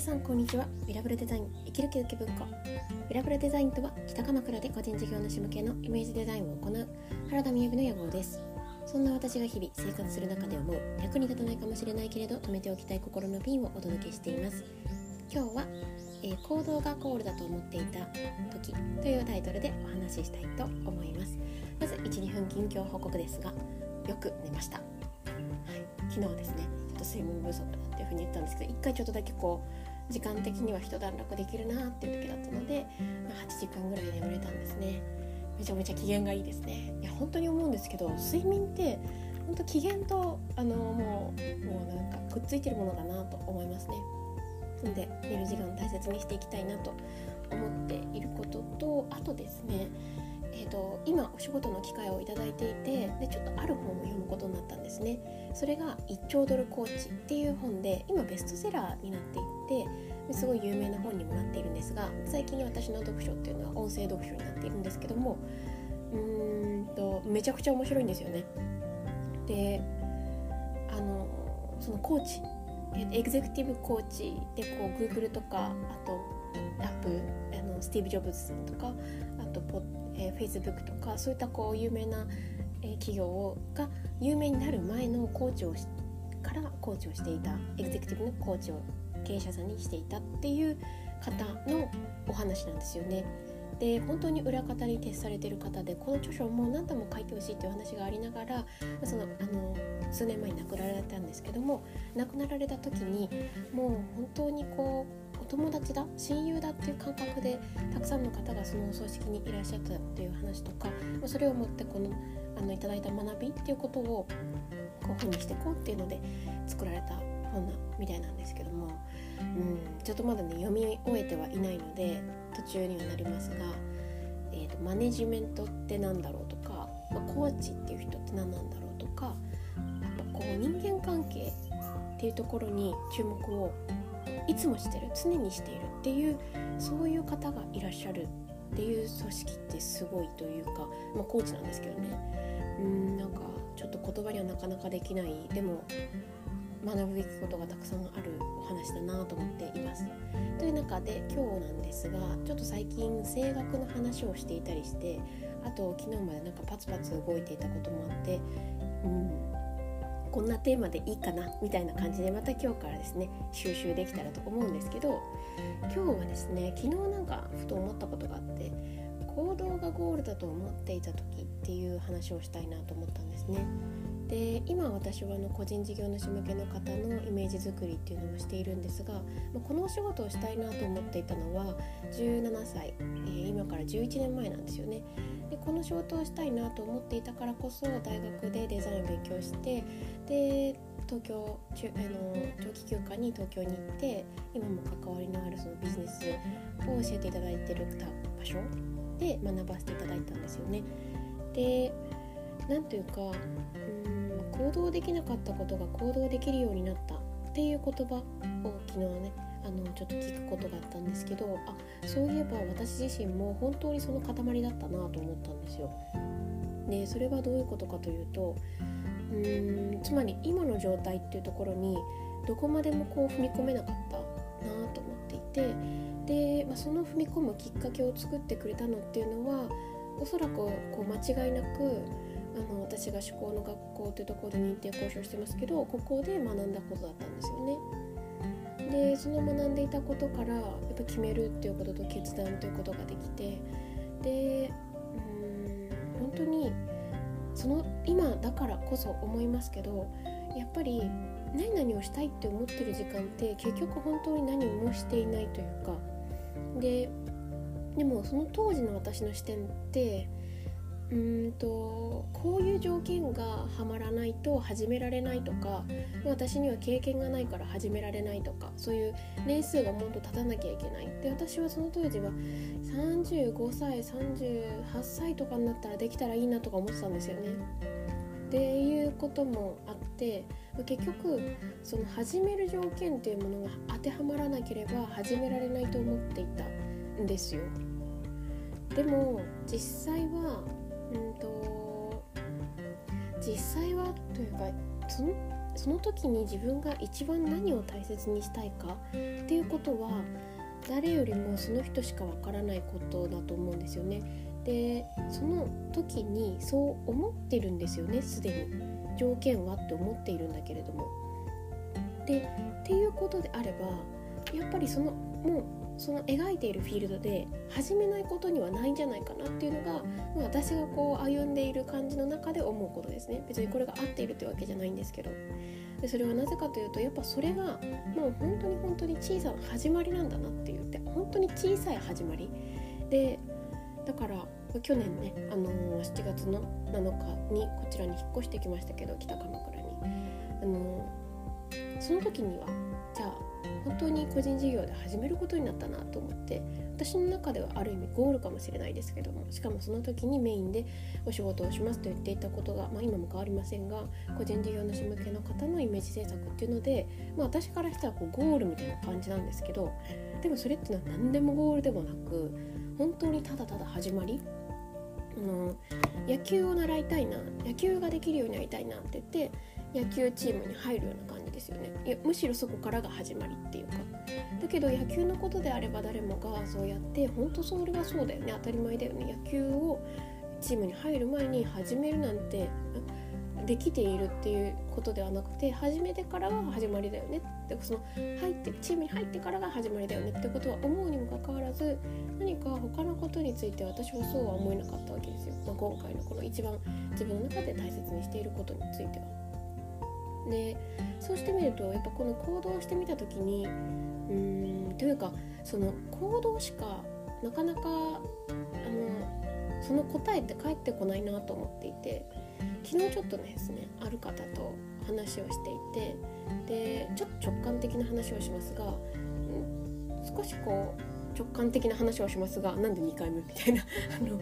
皆さんこんにちは。ミラブルデザイン生きる気づき文庫。ミラブルデザインとは北鎌倉で個人事業主向けのイメージデザインを行う原田美由の野望です。そんな私が日々生活する中で思う役に立たないかもしれないけれど止めておきたい心のピンをお届けしています。今日は、えー、行動がゴールだと思っていた時というタイトルでお話ししたいと思います。まず12分近況報告ですがよく寝ました、はい、昨日ですねちょっと睡眠不足だっていうふうに言ったんですけど一回ちょっとだけこう時間的には一段落できるなっていう時だったので、まあ、8時間ぐらい眠れたんですね。めちゃめちゃ機嫌がいいですね。いや本当に思うんですけど睡眠って本当機嫌とあのもうもうなんかくっついてるものだなと思いますね。なので寝る時間大切にしていきたいなと思っていることとあとですねえーと、今お仕事の機会をいただいていてでちょっとある本を読むことになったんですね。それが「1兆ドルコーチ」っていう本で今ベストセラーになっていってすごい有名な本にもなっているんですが最近私の読書っていうのは音声読書になっているんですけどもうーんとめちゃくちゃ面白いんですよね。であのそのコーチエグゼクティブコーチでこう Google とかあとアップあのスティーブ・ジョブズとかあとポえー、Facebook とかそういったこう有名な、えー、企業が有名になる前のコーチをからコーチをしていたエグゼクティブのコーチを経営者さんにしていたっていう方のお話なんですよね。で本当に裏方に徹されてる方でこの著書も何度も書いてほしいっていう話がありながらそのあの数年前に亡くなられたんですけども亡くなられた時にもう本当にこう友達だ親友だっていう感覚でたくさんの方がそのお葬式にいらっしゃったっていう話とかそれをもってこのあのいただいた学びっていうことをこう本にしていこうっていうので作られた本なみたいなんですけども、うん、ちょっとまだね読み終えてはいないので途中にはなりますが、えーと、マネジメントって何だろうとか、まあ、コーチっていう人って何なんだろうとかやっぱこう人間関係っていうところに注目をいつもしてる常にしているっていうそういう方がいらっしゃるっていう組織ってすごいというか、まあ、コーチなんですけどねうんなんかちょっと言葉にはなかなかできないでも学ぶべきことがたくさんあるお話だなと思っています。という中で今日なんですがちょっと最近声楽の話をしていたりしてあと昨日までなんかパツパツ動いていたこともあってうんこんなテーマでいいかなみたいな感じでまた今日からですね収集できたらと思うんですけど今日はですね昨日なんかふと思ったことがあって行動がゴールだと思っていた時っていう話をしたいなと思ったんですね。で今私はあの個人事業主向けの方のイメージ作りっていうのをしているんですがまこのお仕事をしたいなと思っていたのは17歳、えー、今から11年前なんですよね。でこの仕事をしたいなと思っていたからこそ大学でデザインを勉強してで東京中あの長期休暇に東京に行って今も関わりのあるそのビジネスを教えていただいてる場所で学ばせていただいたんですよね。でなんというか行動できなかったことが行動できるようになったっていう言葉を昨日ねあのちょっと聞くことがあったんですけどあそういえば私自身も本当にその塊だったなと思ったんですよ。でそれはどういうことかというとうーんつまり今の状態っていうところにどこまでもこう踏み込めなかったなと思っていてで、まあ、その踏み込むきっかけを作ってくれたのっていうのはおそらくこう間違いなくあの私が思考の学校っていうところで認定交渉してますけどここで学んだことだったんですよね。でその学んでいたことからやっぱ決めるっていうことと決断ということができてでうん本当にその今だからこそ思いますけどやっぱり何々をしたいって思ってる時間って結局本当に何もしていないというかででもその当時の私の視点ってうんとこういう条件がはまらないと始められないとか私には経験がないから始められないとかそういう年数がもっと経たなきゃいけないで私はその当時は35歳38歳とかになったらできたらいいなとか思ってたんですよね。っていうこともあって結局その始める条件っていうものが当てはまらなければ始められないと思っていたんですよ。でも実際はうんと実際はというかそのその時に自分が一番何を大切にしたいかっていうことは誰よりもその人しかわからないことだと思うんですよね。でその時にそう思ってるんですよねすでに条件はって思っているんだけれども。でっていうことであればやっぱりそのもうその描いているフィールドで始めないことにはないんじゃないかなっていうのが私がこう歩んでいる感じの中で思うことですね。別にこれが合っているというわけじゃないんですけど。でそれはなぜかというとやっぱそれがもう本当に本当に小さな始まりなんだなって言って本当に小さい始まり。でだから去年ね、あのー、7月の7日にこちらに引っ越してきましたけど北鎌倉に、あのー、その時にはじゃあ本当に個人事業で始めることになったなと思って私の中ではある意味ゴールかもしれないですけどもしかもその時にメインでお仕事をしますと言っていたことが、まあ、今も変わりませんが個人事業主向けの方のイメージ制作っていうので、まあ、私からしたらこうゴールみたいな感じなんですけどでもそれっていうのは何でもゴールでもなく本当にただただ始まりあの野球を習いたいな野球ができるようになりたいなって言って野球チームに入るような感ですよね。いやむしろそこからが始まりっていうか。だけど野球のことであれば誰もがそうやって本当それはそうだよね。当たり前だよね。野球をチームに入る前に始めるなんてできているっていうことではなくて始めてからが始まりだよね。ってその入ってチームに入ってからが始まりだよねってことは思うにもかかわらず何か他のことについて私はそうは思えなかったわけですよ、まあ、今回のこの一番自分の中で大切にしていることについては。でそうしてみるとやっぱこの行動してみた時にうーんというかその行動しかなかなかあのその答えって返ってこないなと思っていて昨日ちょっとですねある方と話をしていてでちょっと直感的な話をしますが、うん、少しこう直感的な話をしますがなんで2回目みたいなあの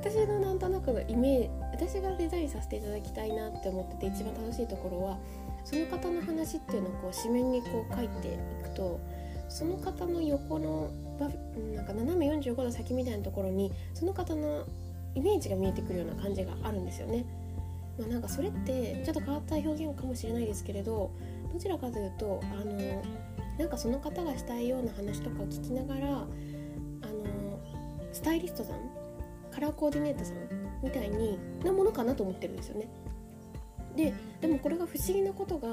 私のなんとなくのイメージ私がデザインさせていただきたいなって思ってて一番楽しいところはその方の話っていうのをこう紙面にこう書いていくとその方の横のなんか斜め45度先みたいなところにその方のイメージが見えてくるような感じがあるんですよね。まあ、なんかそれってちょっと変わった表現かもしれないですけれどどちらかというとあのなんかその方がしたいような話とかを聞きながらあのスタイリストさんカラーコーディネーターさんみたいになものかなと思ってるんですよね。ででもこれが不思議なことが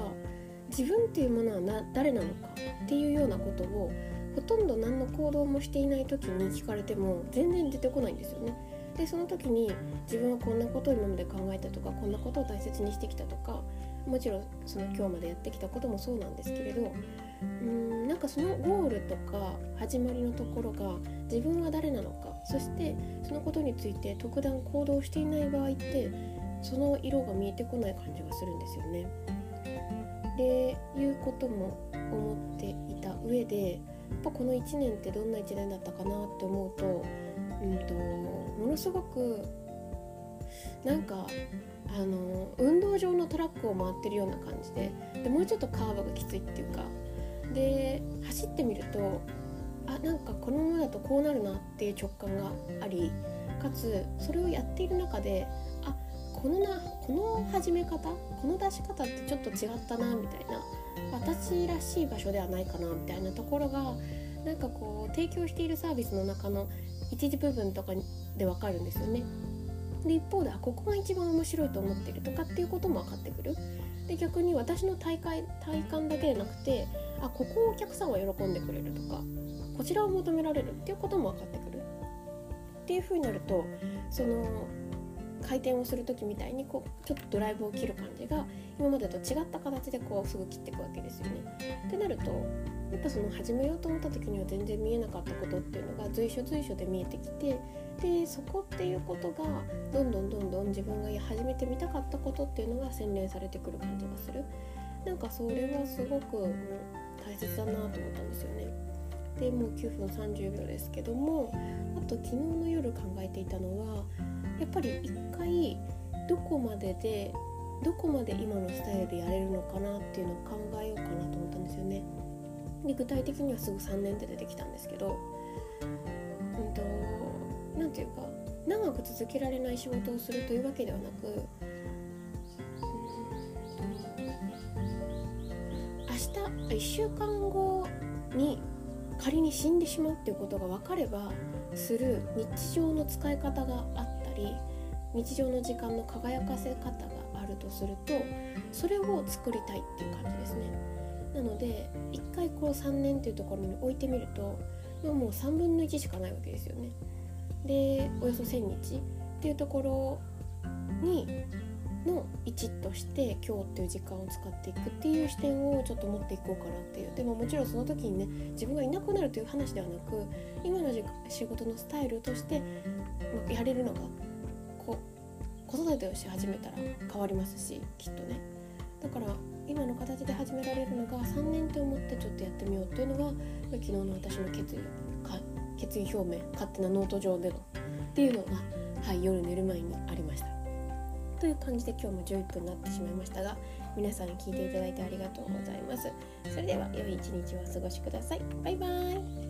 自分っていうものはな誰なのかっていうようなことをほとんど何の行動もしていない時に聞かれても全然出てこないんですよね。でその時に自分はこんなことを今まで考えたとかこんなことを大切にしてきたとかもちろんその今日までやってきたこともそうなんですけれどうんなんかそのゴールとか始まりのところが自分は誰なのかそしてそのことについて特段行動していない場合ってその色が見えてこない感じがするんですよね。でいうことも思っていた上でやっぱこの1年ってどんな1年だったかなって思うと,、うんと、ものすごくなんかあの運動場のトラックを回ってるような感じででもうちょっとカーブがきついっていうかで走ってみるとあなんかこのままだとこうなるなっていう直感がありかつそれをやっている中であこのなこの始め方この出し方ってちょっと違ったなみたいな私らしい場所ではないかなみたいなところがなんかこう提供しているサービスの中の一時部分とかでわかるんですよね。で一方であここが一番面白いと思ってるとかっていうことも分かってくる。で逆に私の大会体感だけでなくてあここをお客さんは喜んでくれるとかこちらを求められるっていうことも分かってくるっていう風になるとその回転をする時みたいにこうちょっとドライブを切る感じが今までと違った形でこうすぐ切っていくわけですよね。ってなるとやっぱその始めようと思った時には全然見えなかったことっていうのが随所随所で見えてきてでそこっていうことがどんどんどんどん自分が始めてみたかったことっていうのが洗練されてくる感じがする。なんかそれはすごく、うん、大切だなと思ったんですよね。でもう9分30秒ですけどもあと昨日の夜考えていたのはやっぱり一回どこまででどこまで今のスタイルでやれるのかなっていうのを考えようかなと思ったんですよね。で具体的にはすぐ3年で出てきたんですけどて言うか長く続けられない仕事をするというわけではなく明日1週間後に仮に死んでしまうっていうことが分かればする日常の使い方があったり日常の時間の輝かせ方があるとするとそれを作りたいっていう感じですね。なので一回こう3年っていうところに置いてみるともう3分の1しかないわけですよね。でおよそ1000日っていうところにの1として今日っていう時間を使っていくっていう視点をちょっと持っていこうかなっていう。でももちろんその時にね自分がいなくなるという話ではなく今の仕事のスタイルとしてやれるのがこ子育てをし始めたら変わりますしきっとね。だから今の形で始められるのが3年って思ってちょっとやってみようっていうのが昨日の私の決意か決意表明勝手なノート上でのっていうのが、はい、夜寝る前にありました。という感じで今日も11分になってしまいましたが皆さん聞いていただいてありがとうございます。それでは良い一日をお過ごしください。バイバーイ。